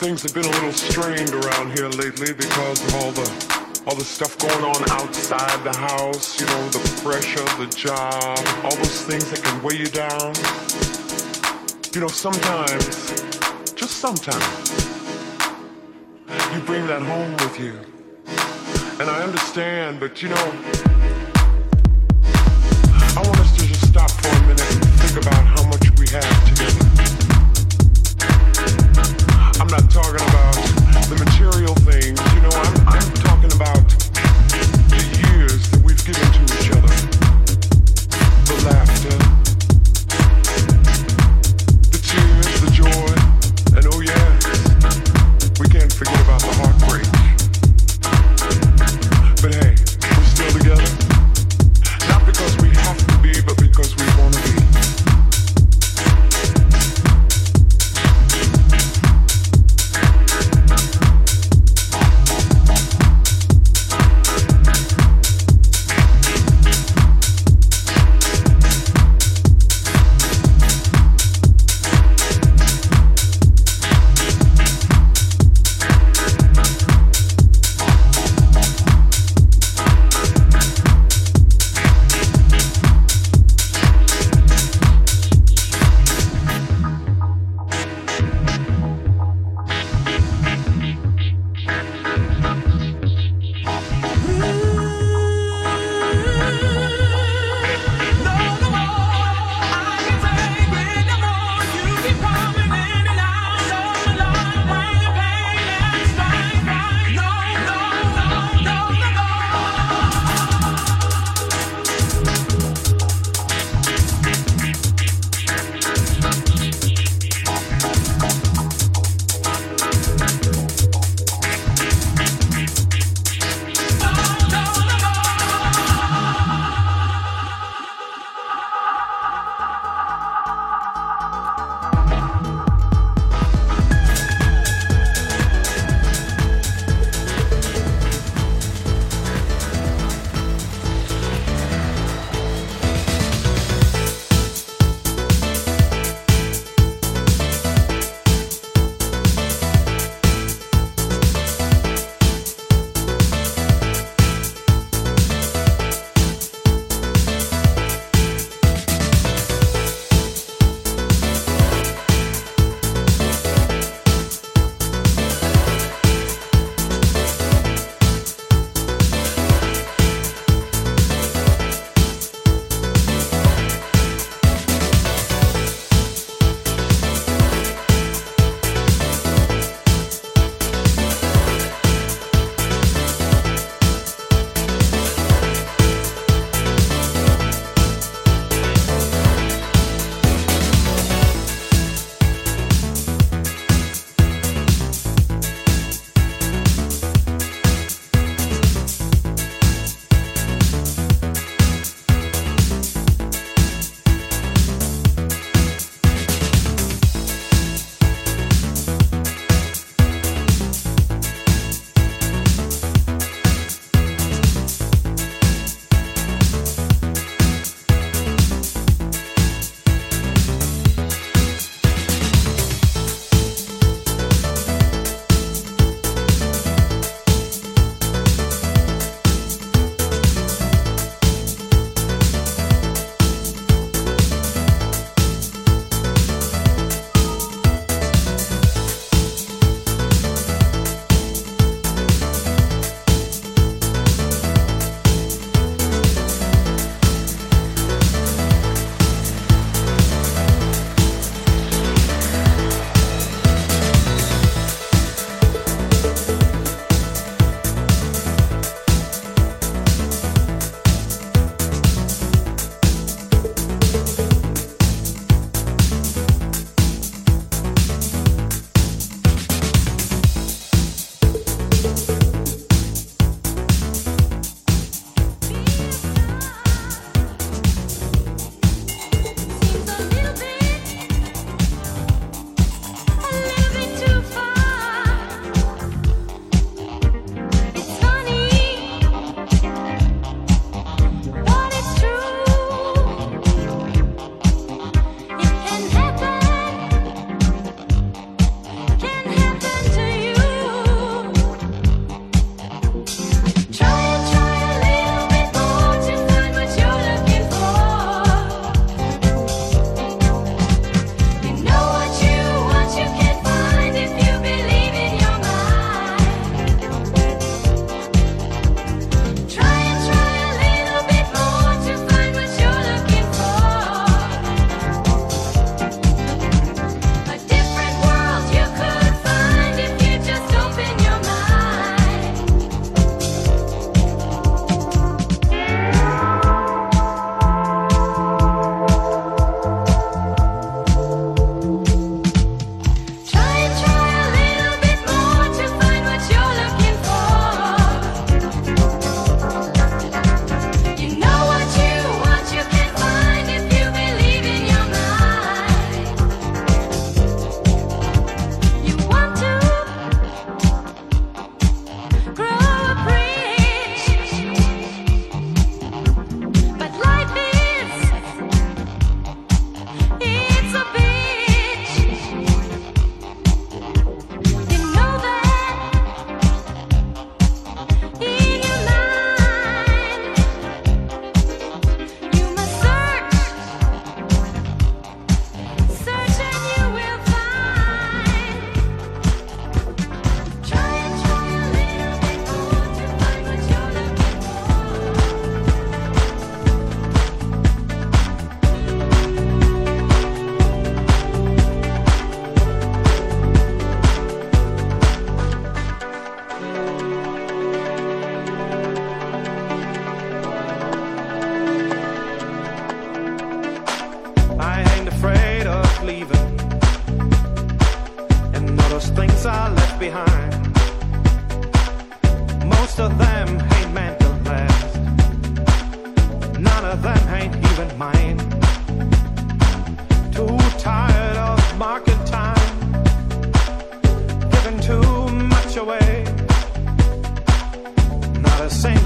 Things have been a little strained around here lately because of all the all the stuff going on outside the house, you know, the pressure, the job, all those things that can weigh you down. You know, sometimes, just sometimes, you bring that home with you. And I understand, but you know, I want us to just stop for a minute and think about how much we have together. I'm not talking about the material things, you know, I'm, I'm talking about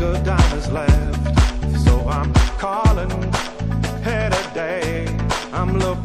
of dollars left. So I'm calling here day. I'm looking.